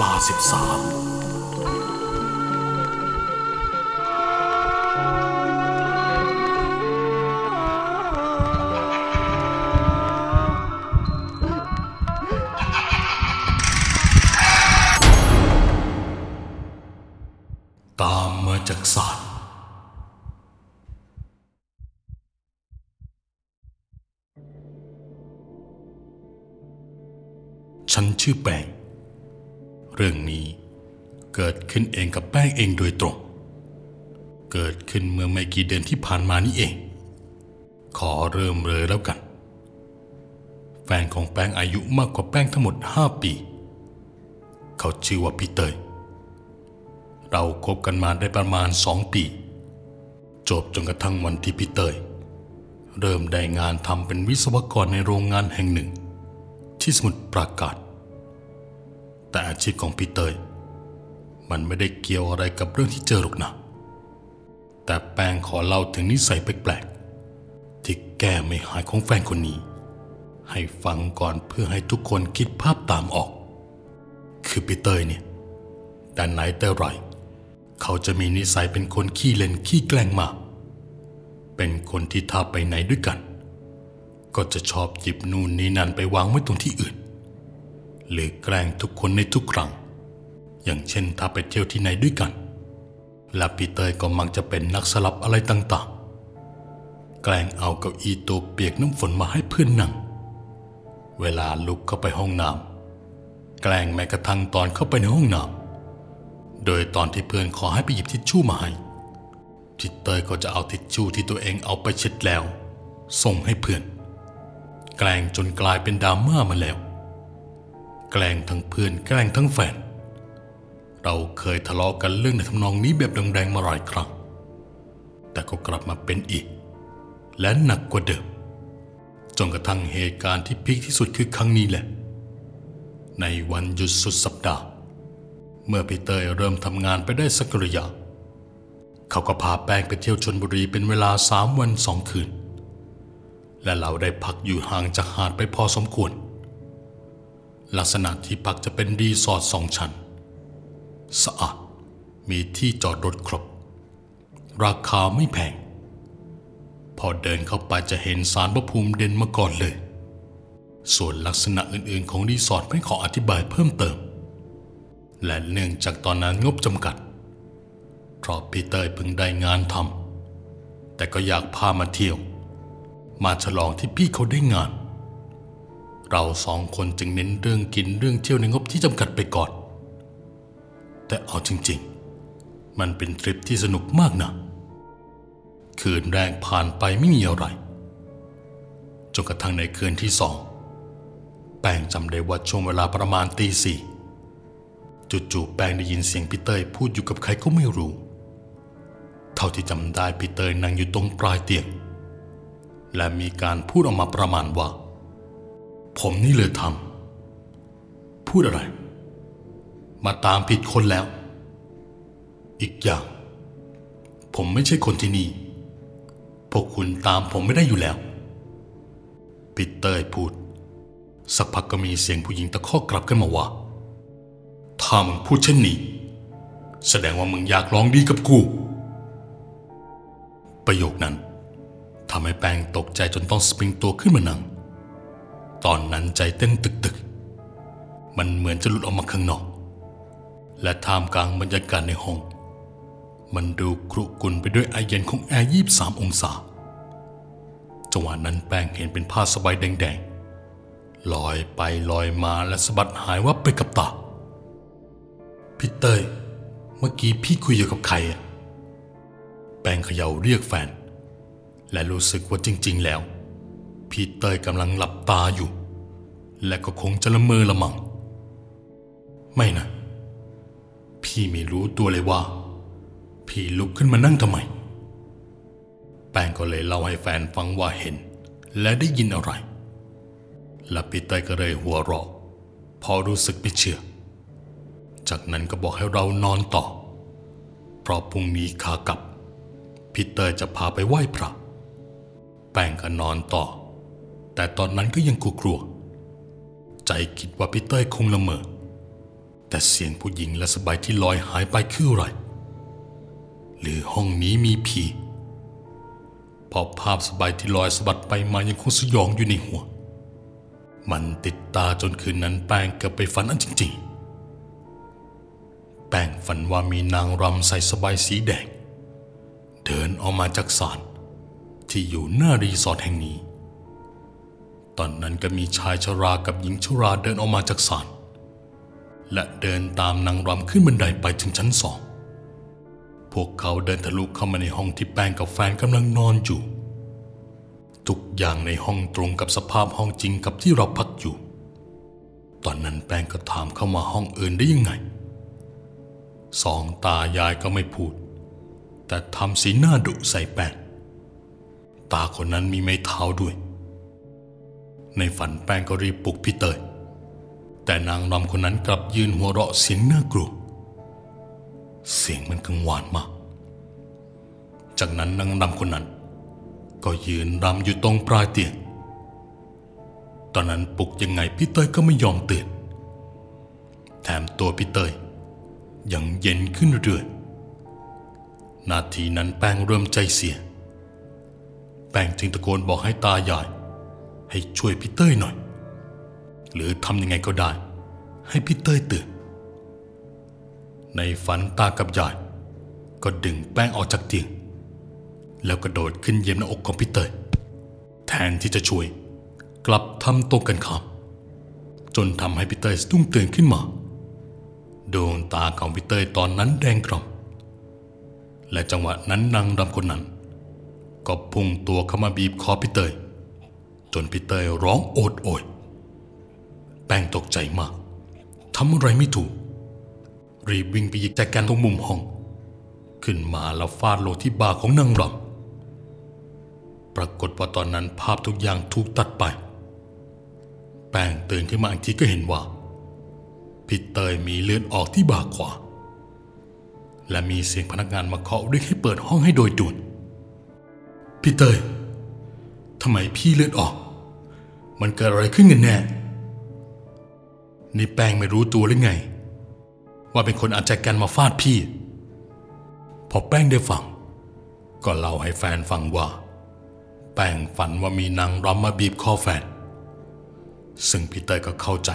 ลาสิบสาม เกิดขึ้นเองกับแป้งเองโดยตรง เกิดขึ้นเมื่อไม่กี่เดือนที่ผ่านมานี้เอง ขอเริ่มเลยแล้วกัน แฟนของแป้งอายุมากกว่าแป้งทั้งหมด 5 ปี เขาชื่อว่าพี่เตย เราคบกันมาได้ประมาณสองปี จบจนกระทั่งวันที่พี่เตย เริ่มได้งานทำเป็นวิศวกรในโรงงานแห่งหนึ่ง ที่สมุทรปราการแต่อาชีพของพี่เตย มันไม่ได้เกี่ยวอะไรกับเรื่องที่เจอหรอกนะ แต่แปงขอเล่าถึงนิสัยแปลกๆ ที่แก้ไม่หายของแฟนคนนี้ ให้ฟังก่อนเพื่อให้ทุกคนคิดภาพตามออก คือพี่เตยเนี่ยแต่ไหนแต่ไรเขาจะมีนิสัยเป็นคนขี้เล่นขี้แกล้งมาก เป็นคนที่ถ้าไปไหนด้วยกัน ก็จะชอบหยิบนู่นนี่นั่นไปวางไว้ตรงที่อื่น หรือแกล้งทุกคนในทุกครั้ง อย่างเช่นถ้าไปเที่ยวที่ไหนด้วยกัน และปีเตยก็มักจะเป็นนักสลับอะไรต่างๆ แกล้งเอาเก้าอี้ตัวเปียกน้ำฝนมาให้เพื่อนนั่ง เวลาลุกเข้าไปห้องน้ำแกล้งแม้กระทั่งตอนเข้าไปในห้องน้ำโดยตอนที่เพื่อนขอให้ไปหยิบทิชชู่มาให้ทิเตยก็จะเอาทิชชู่ที่ตัวเองเอาไปเช็ดแล้ว ส่งให้เพื่อน แกล้งจนกลายเป็นดราม่ามาแล้ว แกล้งทั้งเพื่อนแกล้งทั้งแฟน เราเคยทะเลาะกันเรื่องในทำนองนี้แบบแรงๆมาหลายครั้ง แต่ก็กลับมาเป็นอีก และหนักกว่าเดิม จนกระทั่งเหตุการณ์ที่พีคที่สุดคือครั้งนี้แหละ ในวันหยุดสุดสัปดาห์ เมื่อพี่เตยเริ่มทำงานไปได้สักระยะ เขาก็พาแป้งไปเที่ยวชนบุรีเป็นเวลาสามวันสองคืน และเราได้พักอยู่ห่างจากหาดไปพอสมควร ลักษณะที่พักจะเป็นรีสอร์ทสองชั้น สะอาด มีที่จอดรถครบ ราคาไม่แพง พอเดินเข้าไปจะเห็นสารพระภูมิเด่นมาก่อนเลย ส่วนลักษณะอื่นๆ ของรีสอร์ทไม่ขออธิบายเพิ่มเติม และเนื่องจากตอนนั้นงบจำกัด เพราะพีเตอร์เพิ่งได้งานทำแต่ก็อยากพามาเที่ยว มาฉลองที่พี่เขาได้งานเราสองคนจึงเน้นเรื่องกินเรื่องเที่ยวในงบที่จำกัดไปก่อน แต่เอาจริงๆ มันเป็นทริปที่สนุกมากนะคืนแรกผ่านไปไม่มีอะไร จนกระทั่งในคืนที่สอง แป้งจำได้ว่าช่วงเวลาประมาณตีสี่จู่ๆแป้งได้ยินเสียงพี่เตยพูดอยู่กับใครก็ไม่รู้ เท่าที่จำได้พี่เตยนั่งอยู่ตรงปลายเตียง และมีการพูดออกมาประมาณว่า ผมนี่เลยทำพูดอะไร มาตามผิดคนแล้ว อีกอย่าง ผมไม่ใช่คนที่นี่ พวกคุณตามผมไม่ได้อยู่แล้วปีเตอร์พูด สักพักก็มีเสียงผู้หญิงตะคอกกลับขึ้นมาว่า ถ้ามึงพูดเช่นนี้ แสดงว่ามึงอยากลองดีกับกู ประโยคนั้นทำให้แปงตกใจจนต้องสปริงตัวขึ้นมานั่ง ตอนนั้นใจเต้นตึกๆ มันเหมือนจะหลุดออกมาข้างนอก และท่ามกลางบรรยากาศในห้อง มันดูครุกุนไปด้วยไอเย็นของแอร์ยี่สามองศา จังหวะนั้นแป้งเห็นเป็นผ้าสบายแดงๆ ลอยไปลอยมาและสะบัดหายวับไปกับตา พี่เตยเมื่อกี้พี่คุยอยู่กับใครอะแป้งเขย่าเรียกแฟน และรู้สึกว่าจริง ๆ แล้ว พี่เตยกำลังหลับตาอยู่ และก็คงจะละเมอละมัง ไม่นะ พี่ไม่รู้ตัวเลยว่า พี่ลุกขึ้นมานั่งทำไม แป้งก็เลยเล่าให้แฟนฟังว่าเห็น และได้ยินอะไร และพี่เตยก็เลยหัวเราะพอรู้สึกไม่เชื่อ จากนั้นก็บอกให้เรานอนต่อ เพราะพรุ่งนี้ขากลับพี่เตยจะพาไปไหว้พระ แป้งก็นอนต่อ แต่ตอนนั้นก็ยังกลัวๆใจคิดว่าพี่เต้ยคงละเมอ แต่เสียงผู้หญิงและสบายที่ลอยหายไปคืออะไร หรือห้องนี้มีผีเพอภาพสบายที่ลอยสะบัดไปมายังคงสยองอยู่ในหัว มันติดตาจนคืนนั้นแป้งเกือบไปฝันอันจริง ๆ แป้งฝันว่ามีนางรำใส่สบายสีแดง เดินออกมาจากศาลที่อยู่หน้ารีสอร์ทแห่งนี้ ตอนนั้นก็มีชายชรากับหญิงชราเดินออกมาจากศาล และเดินตามนางรำขึ้นบันไดไปถึงชั้นสอง พวกเขาเดินทะลุเข้ามาในห้องที่แป้งกับแฟนกำลังนอนอยู่ ทุกอย่างในห้องตรงกับสภาพห้องจริงกับที่เราพักอยู่ ตอนนั้นแป้งก็ถามเข้ามาห้องอื่นได้ยังไง สองตายายก็ไม่พูด แต่ทำสีหน้าดุใส่แป้ง ตาคนนั้นมีไม้เท้าด้วย ในฝันแป้งก็รีบปลุกพี่เตย แต่นางรำคนนั้นกลับยืนหัวเราะเสียงน่ากลัว เสียงมันกังวานมาก จากนั้นนางรำคนนั้น ก็ยืนรำอยู่ตรงปลายเตียง ตอนนั้นปลุกยังไงพี่เตยก็ไม่ยอมตื่น แถมตัวพี่เตยยังเย็นขึ้นเรื่อยๆนาทีนั้นแป้งเริ่มใจเสีย แป้งจึงตะโกนบอกให้ตายาย ให้ช่วยพี่เต้ยหน่อย หรือทำยังไงก็ได้ ให้พี่เต้ยตื่น ในฝันตากับยายก็ดึงแป้งออกจากเตียง แล้วกระโดดขึ้นเยี่ยมหน้าอกของพี่เต้ยแทนที่จะช่วย กลับทำตรงกันข้ามจนทำให้พี่เต้ยสะดุ้งตื่นขึ้นมา ดวงตาของพี่เต้ยตอนนั้นแดงกร่ำและจังหวะนั้นนางรำคนนั้น ก็พุ่งตัวเข้ามาบีบคอพี่เตยจนพี่เตยร้องโอดโอย แป้งตกใจมากทำอะไรไม่ถูก รีบวิ่งไปหยิกแจกันตรงมุมห้อง ขึ้นมาแล้วฟาดลงที่บ่าของนางรำปรากฏว่าตอนนั้นภาพทุกอย่างถูกตัดไป แป้งตื่นขึ้นมาอีกทีก็เห็นว่าพี่เตยมีเลือดออกที่บ่าขวา และมีเสียงพนักงานมาเคาะเรียกให้เปิดห้องให้โดยด่วนพี่เตยทำไมพี่เลือดออก มันเกิดอะไรขึ้นกันแน่ นี่แป้งไม่รู้ตัวหรือไง ว่าเป็นคนอาใจกันมาฟาดพี่ พอแป้งได้ฟัง ก็เล่าให้แฟนฟังว่า แป้งฝันว่ามีนางรำมาบีบคอแฟน ซึ่งพี่เตยก็เข้าใจ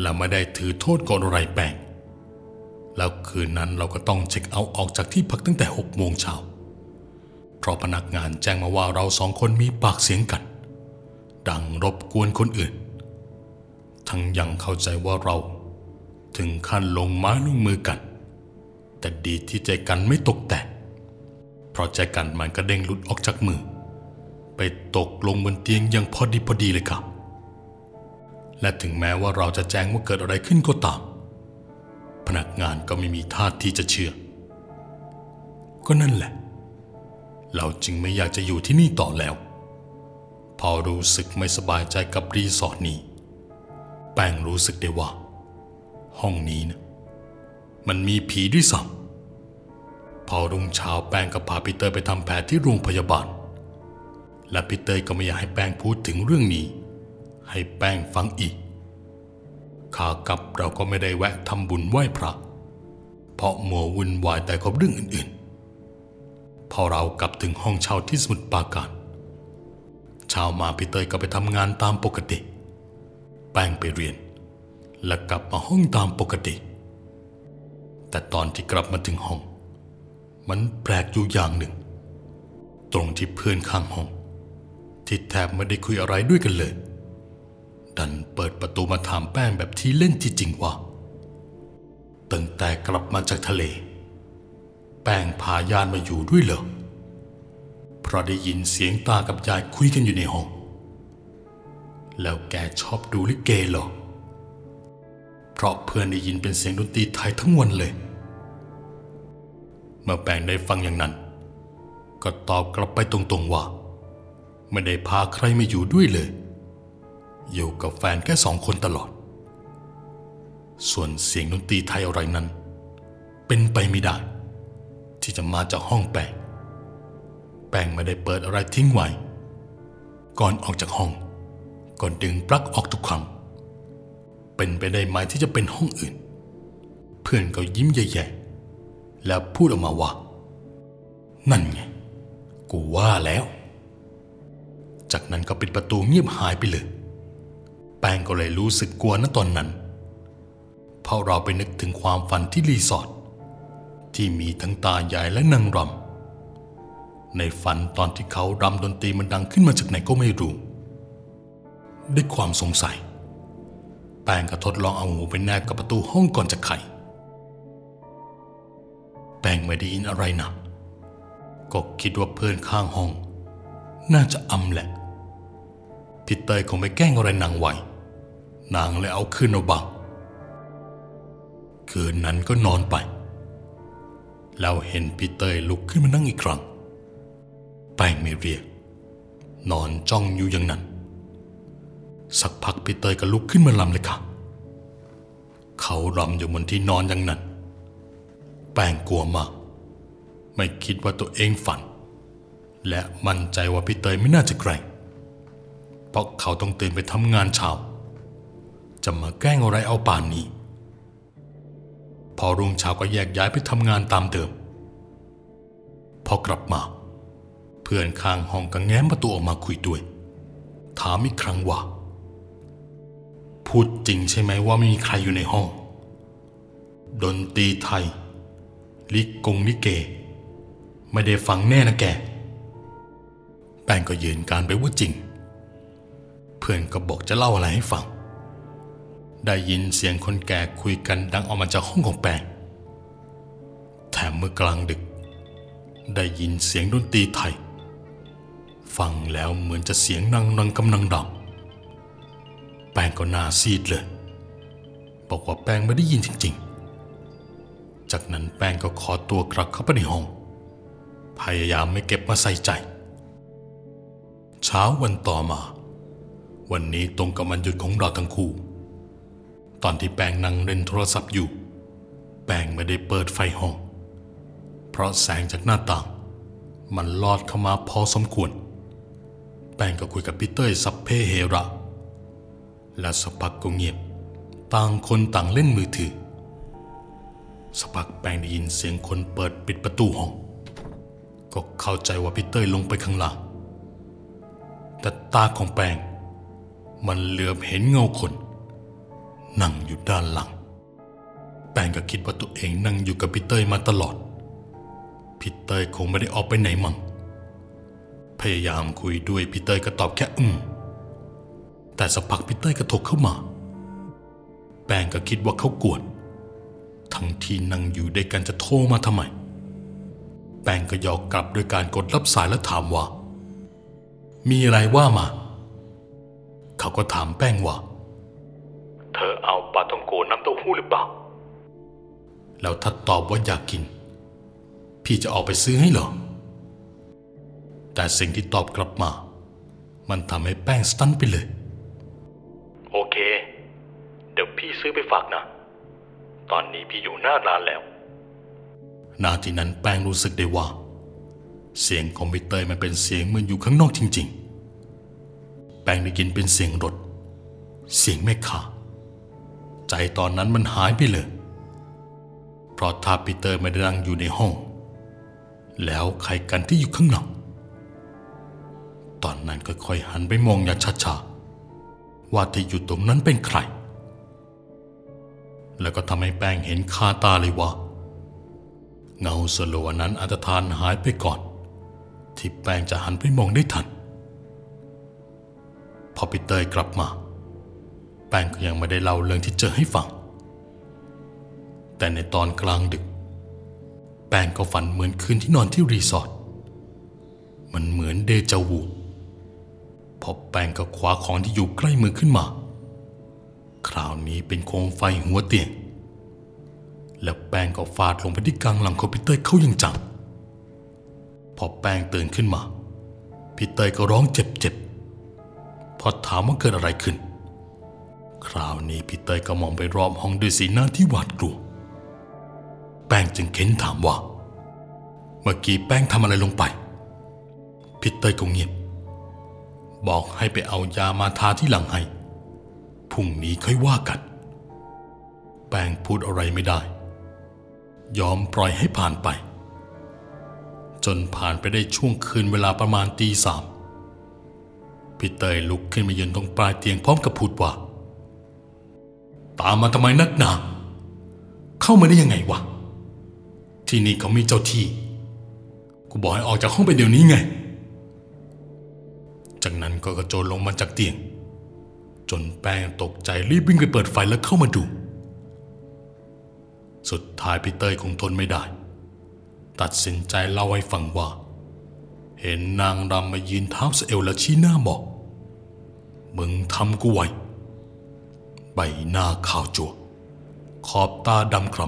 และไม่ได้ถือโทษกรอะไรแป้งแล้วคืนนั้นเราก็ต้องเช็คเอาท์ออกจากที่พักตั้งแต่หกโมงเช้าเพราะพนักงานแจ้งมาว่าเราสองคนมีปากเสียงกัน ดังรบกวนคนอื่น ทั้งยังเข้าใจว่าเรา ถึงขั้นลงไม้ลงมือกัน แต่ดีที่ใจกันไม่ตกแตกเพราะใจกันมันกระเด้งหลุดออกจากมือ ไปตกลงบนเตียงอยังพอดีพอดีเลยครับ และถึงแม้ว่าเราจะแจ้งว่าเกิดอะไรขึ้นก็ตาม พนักงานก็ไม่มีท่าที่จะเชื่อ ก็นั่นแหละ เราจึงไม่อยากจะอยู่ที่นี่ต่อแล้ว พอรู้สึกไม่สบายใจกับรีสอร์ทนี้ แป้งรู้สึกได้ว่า ห้องนี้นะมันมีผีด้วยซ้ำพอรุ่งเช้าแป้งก็พาพีเตอร์ไปทำแผลที่โรงพยาบาล และพีเตอร์ก็ไม่อยากให้แป้งพูดถึงเรื่องนี้ ให้แป้งฟังอีกขากลับเราก็ไม่ได้แวะทำบุญไหว้พระ เพราะมัววุ่นวายแต่กับเรื่องอื่นๆ พอเรากลับถึงห้องเช่าที่สมุทรปาการเช้ามาพีเตยก็ไปทำงานตามปกติแป้งไปเรียน และกลับมาห้องตามปกติ แต่ตอนที่กลับมาถึงห้อง มันแปลกอยู่อย่างหนึ่ง ตรงที่เพื่อนข้างห้อง ที่แทบไม่ได้คุยอะไรด้วยกันเลย ดันเปิดประตูมาถามแป้งแบบที่เล่นที่จริงว่าตั้งแต่กลับมาจากทะเล แป้งพายานมาอยู่ด้วยเหรอเพราะได้ยินเสียงตากับยายคุยกันอยู่ในห้อง แล้วแกชอบดูลิเกเหรอ เพราะเพื่อนได้ยินเป็นเสียงดนตรีไทยทั้งวันเลย เมื่อแปงได้ฟังอย่างนั้น ก็ตอบกลับไปตรงๆว่า ไม่ได้พาใครมาอยู่ด้วยเลย อยู่กับแฟนแค่สองคนตลอด ส่วนเสียงดนตรีไทยอะไรนั้น เป็นไปไม่ได้ ที่จะมาจากห้องแปงแปงไม่ได้เปิดอะไรทิ้งไว้ ก่อนออกจากห้อง ก่อนดึงปลั๊กออกทุกครั้ง เป็นไปได้ไหมที่จะเป็นห้องอื่น เพื่อนก็ยิ้มแย่ๆ แล้วพูดออกมาว่า นั่นไง กูว่าแล้ว จากนั้นก็ปิดประตูเงียบหายไปเลย แป้งก็เลยรู้สึกกลัวนะตอนนั้น เพราะเราไปนึกถึงความฝันที่รีสอร์ทที่มีทั้งตายายและนางรำในฝันตอนที่เขารำดนตรีมันดังขึ้นมาจากไหนก็ไม่รู้ ด้วยความสงสัย แป้งก็ทดลองเอาหูไปแนบกับประตูห้องก่อนจะไข แป้งไม่ได้ยินอะไรนะก็คิดว่าเพื่อนข้างห้อง น่าจะอำแหละพี่เตยคงไปแกล้งอะไรนางไหวนางเลยเอาคืนเอาบังคืนนั้นก็นอนไป แล้วเห็นพี่เตยลุกขึ้นมานั่งอีกครั้ง แป้งไม่เรียก นอนจ้องอยู่อย่างนั้น สักพักพี่เตยก็ลุกขึ้นมาลำเลยค่ะ เขารำอยู่บนที่นอนอย่างนั้น แป้งกลัวมาก ไม่คิดว่าตัวเองฝัน และมั่นใจว่าพี่เตยไม่น่าจะแกล้งเพราะเขาต้องตื่นไปทำงานเช้า จะมาแกล้งอะไรเอาป่านนี้ พอรุ่งเช้าก็แยกย้ายไปทำงานตามเดิม พอกลับมา เพื่อนข้างห้องก็แง้มประตูออกมาคุยด้วย ถามอีกครั้งว่า พูดจริงใช่ไหมว่าไม่มีใครอยู่ในห้อง ดนตรีไทย ลิกงลิเก ไม่ได้ฟังแน่นะแก แป้งก็ยืนการไปว่าจริง เพื่อนก็บอกจะเล่าอะไรให้ฟัง ได้ยินเสียงคนแก่คุยกันดังออกมาจากห้องของแป้งแถมเมื่อกลางดึก ได้ยินเสียงดนตรีไทย ฟังแล้วเหมือนจะเสียงนางนังกำลังดัง ป้งก็หน้าซีดเลย บอกว่าแป้งไม่ได้ยินจริง ๆ จากนั้นแป้งก็ขอตัวกลับเข้าไปในห้อง พยายามไม่เก็บมาใส่ใจ เช้าวันต่อมา วันนี้ตรงกับวันหยุดของเราทั้งคู่ ตอนที่แป้งนั่งเล่นโทรศัพท์อยู่ แป้งไม่ได้เปิดไฟห้อง เพราะแสงจากหน้าต่าง มันลอดเข้ามาพอสมควร แป้งก็คุยกับพีเตอร์สัพเพเฮระ และสักพักก็เงียบ ต่างคนต่างเล่นมือถือสักพักแป้งได้ยินเสียงคนเปิดปิดประตูห้อง ก็เข้าใจว่าพีเตอร์ลงไปข้างล่าง แต่ตาของแป้งมันเหลือบเห็นเงาคนนั่งอยู่ด้านหลัง แป้งก็คิดว่าตัวเองนั่งอยู่กับพีเตอร์มาตลอด พีเตอร์คงไม่ได้ออกไปไหน แป้งพยายามคุยด้วยพีเตอร์ก็ตอบแค่อืม แต่สักพักพีเตอร์ก็โทรเข้ามา แป้งก็คิดว่าเขากวนทั้งที่นั่งอยู่ด้วยกันจะโทรมาทำไม แป้งก็ยอกกลับด้วยการกดรับสายแล้วถามว่า มีอะไรว่ามา เขาก็ถามแป้งว่า เธอเอาปลาท่องโกน้ำเต้าหู้หรือเปล่า แล้วถ้าตอบว่าอยากกิน พี่จะออกไปซื้อให้เหรอ แต่สิ่งที่ตอบกลับมา มันทำให้แป้งสตันไปเลย ซื้อไปฝากนะ ตอนนี้พี่อยู่หน้าร้านแล้ว นาทีนั้นแป้งรู้สึกได้ว่า เสียงคอมพิวเตอร์มันเป็นเสียงเหมือนอยู่ข้างนอกจริง ๆ แป้งได้ยินเป็นเสียงรถ เสียงแม่ค้าใจตอนนั้นมันหายไปเลย เพราะถ้าปีเตอร์ไม่ได้นั่งอยู่ในห้อง แล้วใครกันที่อยู่ข้างนอกตอนนั้นก็ค่อยหันไปมองอย่างช้าๆว่าที่อยู่ตรงนั้นเป็นใคร แล้วก็ทำให้แป้งเห็นคาตาเลยว่า เงาสลัวนั้นอันตรธานหายไปก่อน ที่แป้งจะหันไปมองได้ทัน พอปีเตอร์กลับมา แป้งก็ยังไม่ได้เล่าเรื่องที่เจอให้ฟัง แต่ในตอนกลางดึก แป้งก็ฝันเหมือนคืนที่นอนที่รีสอร์ทมันเหมือนเดจาวูพอแป้งก็คว้าของที่อยู่ใกล้มือขึ้นมา คราวนี้เป็นโคมไฟหัวเตียง แล้วแป้งก็ฟาดลงไปที่กลางหลังของพีเตอร์เขาอย่างจัง พอแป้งตื่นขึ้นมา พีเตอร์ก็ร้องเจ็บๆ พอถามว่าเกิดอะไรขึ้น คราวนี้พีเตอร์ก็มองไปรอบห้องด้วยสีหน้าที่หวาดกลัว แป้งจึงเค้นถามว่า เมื่อกี้แป้งทำอะไรลงไป พีเตอร์ก็เงียบ บอกให้ไปเอายามาทาที่หลังให้ พรุ่งนี้ค่อยว่ากัน แป้งพูดอะไรไม่ได้ ยอมปล่อยให้ผ่านไป จนผ่านไปได้ช่วงคืนเวลาประมาณตีสามพี่เตยลุกขึ้นมายืนตรงปลายเตียงพร้อมกับพูดว่า ตามมาทำไมนักหนาเข้ามาได้ยังไงวะ ที่นี่เขามีเจ้าที่ กูบอกให้ออกจากห้องไปเดี๋ยวนี้ไง จากนั้นก็กระโจนลงมาจากเตียง จนแป้งตกใจรีบวิ่งไปเปิดไฟแล้วเข้ามาดู สุดท้ายพี่เต้ยคงทนไม่ได้ ตัดสินใจเล่าให้ฟังว่า เห็นนางรำมายืนเท้าสเอวและชี้หน้าบอก มึงทำกูไวใบหน้าขาวจัว ขอบตาดำคล้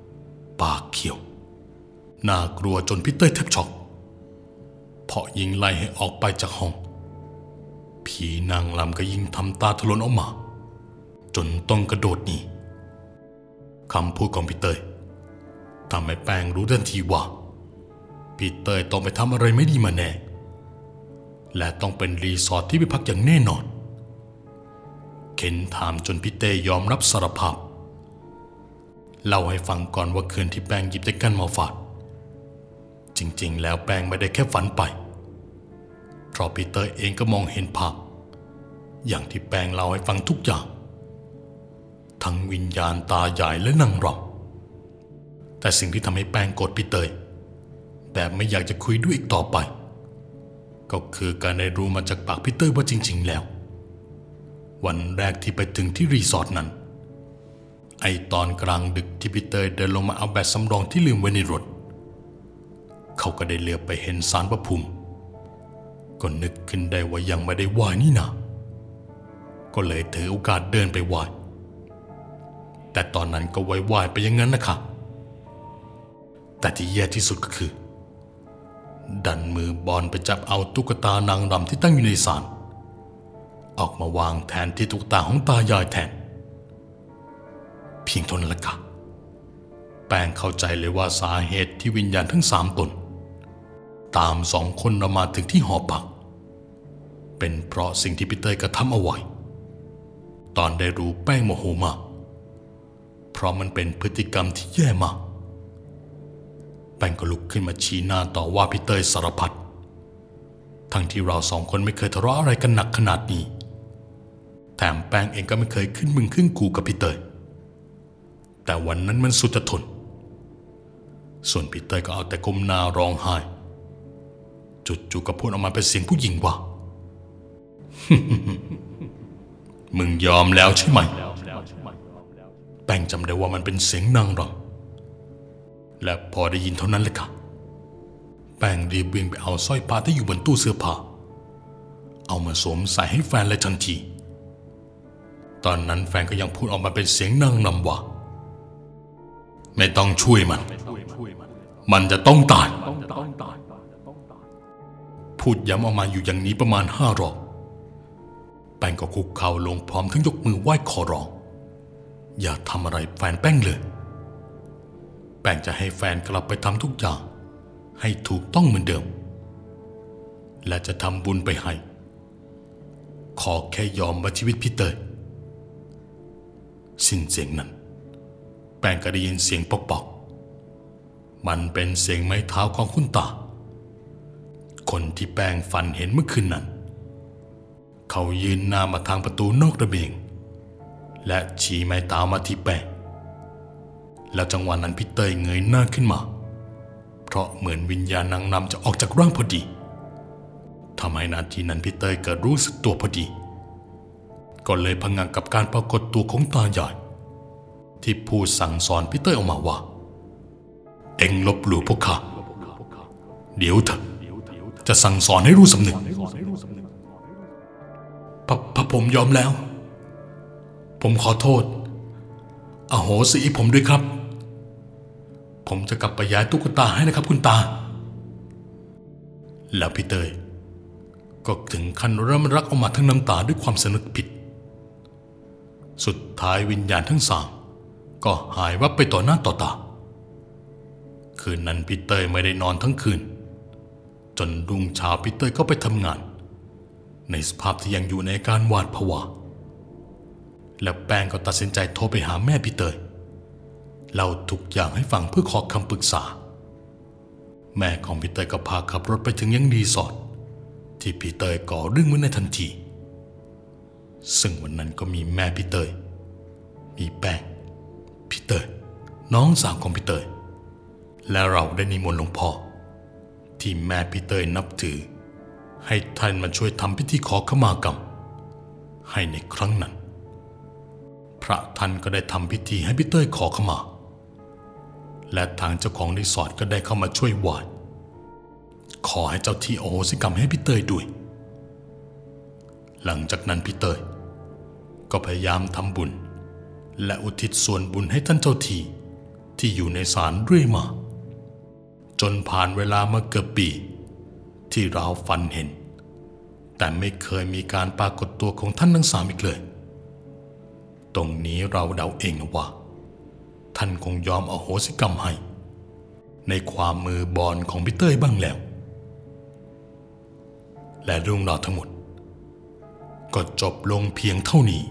ำปากเขียว น่ากลัวจนพี่เต้ยแทบช็อกเพราะยิงไล่ให้ออกไปจากห้อง ผีนางลำก็ยิ่งทำตาทะลนออกมา จนต้องกระโดดหนีคำพูดของพี่เตยทำให้แป้งรู้ทันทีว่าพี่เตยต้องไปทำอะไรไม่ดีมาแน่ และต้องเป็นรีสอร์ทที่ไปพักอย่างแน่นอน เข็นถามจนพี่เต้ยอมรับสารภาพเล่าให้ฟังก่อนว่าคืนที่แป้งหยิบตะกันมาฝากจริงๆ แล้วแป้งไม่ได้แค่ฝันไป เพราะปีเตอร์เองก็มองเห็นภาพอย่างที่แปงเล่าให้ฟังทุกอย่าง ทั้งวิญญาณตาใหญ่และนางรำแต่สิ่งที่ทำให้แปงโกรธปีเตยแบบไม่อยากจะคุยด้วยอีกต่อไป ก็คือการได้รู้มาจากปากพีเตอร์ว่าจริง ๆ แล้ว วันแรกที่ไปถึงที่รีสอร์ทนั้น ไอ้ตอนกลางดึกที่พีเตอร์เดินลงมาเอาแบตสำรองที่ลืมไว้ในรถ เขาก็ได้เหลือบไปเห็นศาลพระภูมิ ก็นึกขึ้นได้ว่ายังไม่ได้ไหว้นี่นาก็เลยถือโอกาสเดินไปไหว้แต่ตอนนั้นก็ไว้ไหว้ไปอย่างนั้นนะคะแต่ที่แย่ที่สุดก็คือ ดันมือบอลไปจับเอาตุ๊กตานางรำที่ตั้งอยู่ในศาลออกมาวางแทนที่ตุ๊กตาของตายายแทน เพียงเท่านั้นละค่ะแป้งเข้าใจเลยว่าสาเหตุที่วิญญาณทั้งสามตน ตามสองคนเรามาถึงที่หอพัก เป็นเพราะสิ่งที่พีเตอร์กระทำเอาไว้ ตอนได้รู้แป้งโมโหมาก เพราะมันเป็นพฤติกรรมที่แย่มาก แป้งก็ลุกขึ้นมาชี้หน้าต่อว่าพีเตอร์สารพัด ทั้งที่เราสองคนไม่เคยทะเลาะอะไรกันหนักขนาดนี้ แถมแป้งเองก็ไม่เคยขึ้นมึงขึ้นกูกับพีเตอร์ แต่วันนั้นมันสุดจะทน ส่วนพีเตอร์ก็เอาแต่ก้มหน้าร้องไห้จู่ๆก็พูดออกมาเป็นเสียงผู้หญิงว่า มึงยอมแล้วใช่ไหม แป้งจำได้ว่ามันเป็นเสียงนางรำและพอได้ยินเท่านั้นเลยค่ะ แป้งรีบวิ่งไปเอาสร้อยผ้าที่อยู่บนตู้เสื้อผ้า เอามาสวมใส่ให้แฟนเลยทันที ตอนนั้นแฟนก็ยังพูดออกมาเป็นเสียงนางรำว่า ไม่ต้องช่วยมัน มันจะต้องตาย พูดย้ำออกมาอยู่อย่างนี้ประมาณห้ารอบ ป้งก็คุกเข่าลงพร้อมทั้งยกมือไหว้ขอร้อง อย่าทำอะไรแฟนแป้งเลย แป้งจะให้แฟนกลับไปทำทุกอย่าง ให้ถูกต้องเหมือนเดิม และจะทำบุญไปให้ ขอแค่ยอมมาชีวิตพี่เตยสิ้นเสียงนั้น แป้งก็ได้ยินเสียงปอกๆมันเป็นเสียงไม้เท้าของคุณตา คนที่แป้งฝันเห็นเมื่อคืนนั้น เขายืนหน้ามาทางประตูนอกระเบียง และชี้ไม้เท้ามาที่แป้งแล้วจังหวะนั้นพี่เตยเงยหน้าขึ้นมา เพราะเหมือนวิญญาณนางนำจะออกจากร่างพอดีทำให้นาทีนั้นพี่เตยเกิดรู้สึกตัวพอดี ก็เลยพังงักกับการปรากฏตัวของตาใหญ่ที่พูดสั่งสอนพี่เตยออกมาว่า เอ็งลบหลู่พวกข้า เดี๋ยวเถอะจะสั่งสอนให้รู้สำนึก พระพผมยอมแล้ว ผมขอโทษ อโหสิผมด้วยครับ ผมจะกลับไปย้ายตุ๊กตาให้นะครับคุณตา แล้วพี่เตย ก็ถึงขั้นเริ่มรักออกมาทั้งน้ำตาด้วยความสนึกผิด สุดท้ายวิญญาณทั้งสามก็หายวับไปต่อหน้าต่อตา คืนนั้นพี่เตยไม่ได้นอนทั้งคืน จนรุ่งเช้าพี่เตยก็ไปทำงาน ในสภาพที่ยังอยู่ในการหวาดผวา และแป้งก็ตัดสินใจโทรไปหาแม่พี่เตยเล่าทุกอย่างให้ฟังเพื่อขอคำปรึกษา แม่ของพี่เตยก็พาขับรถไปถึงยังรีสอร์ทที่พี่เตยก่อเรื่องไว้ในทันที ซึ่งวันนั้นก็มีแม่พี่เตย มีแป้งพี่เตย น้องสาวของพี่เตย และเราได้นิมนต์หลวงพ่อที่แม่พี่เตยนับถือ ให้ท่านมาช่วยทำพิธีขอขมากรรม ให้ในครั้งนั้น พระท่านก็ได้ทำพิธีให้พี่เตยขอขมา และทางเจ้าของรีสอร์ทก็ได้เข้ามาช่วยไหว้ขอให้เจ้าที่โอโหสิกรรมให้พี่เตยด้วย หลังจากนั้นพี่เตยก็พยายามทำบุญ และอุทิศส่วนบุญให้ท่านเจ้าที่ที่อยู่ในศาลเรื่อยมา จนผ่านเวลามาเกือบปี ที่เราฝันเห็น แต่ไม่เคยมีการปรากฏตัวของท่านทั้งสามอีกเลย ตรงนี้เราเดาเองนะว่า ท่านคงยอมอโหสิกรรมให้ ในความมือบอลของพี่เต้ยบ้างแล้ว และเรื่องราวทั้งหมด ก็จบลงเพียงเท่านี้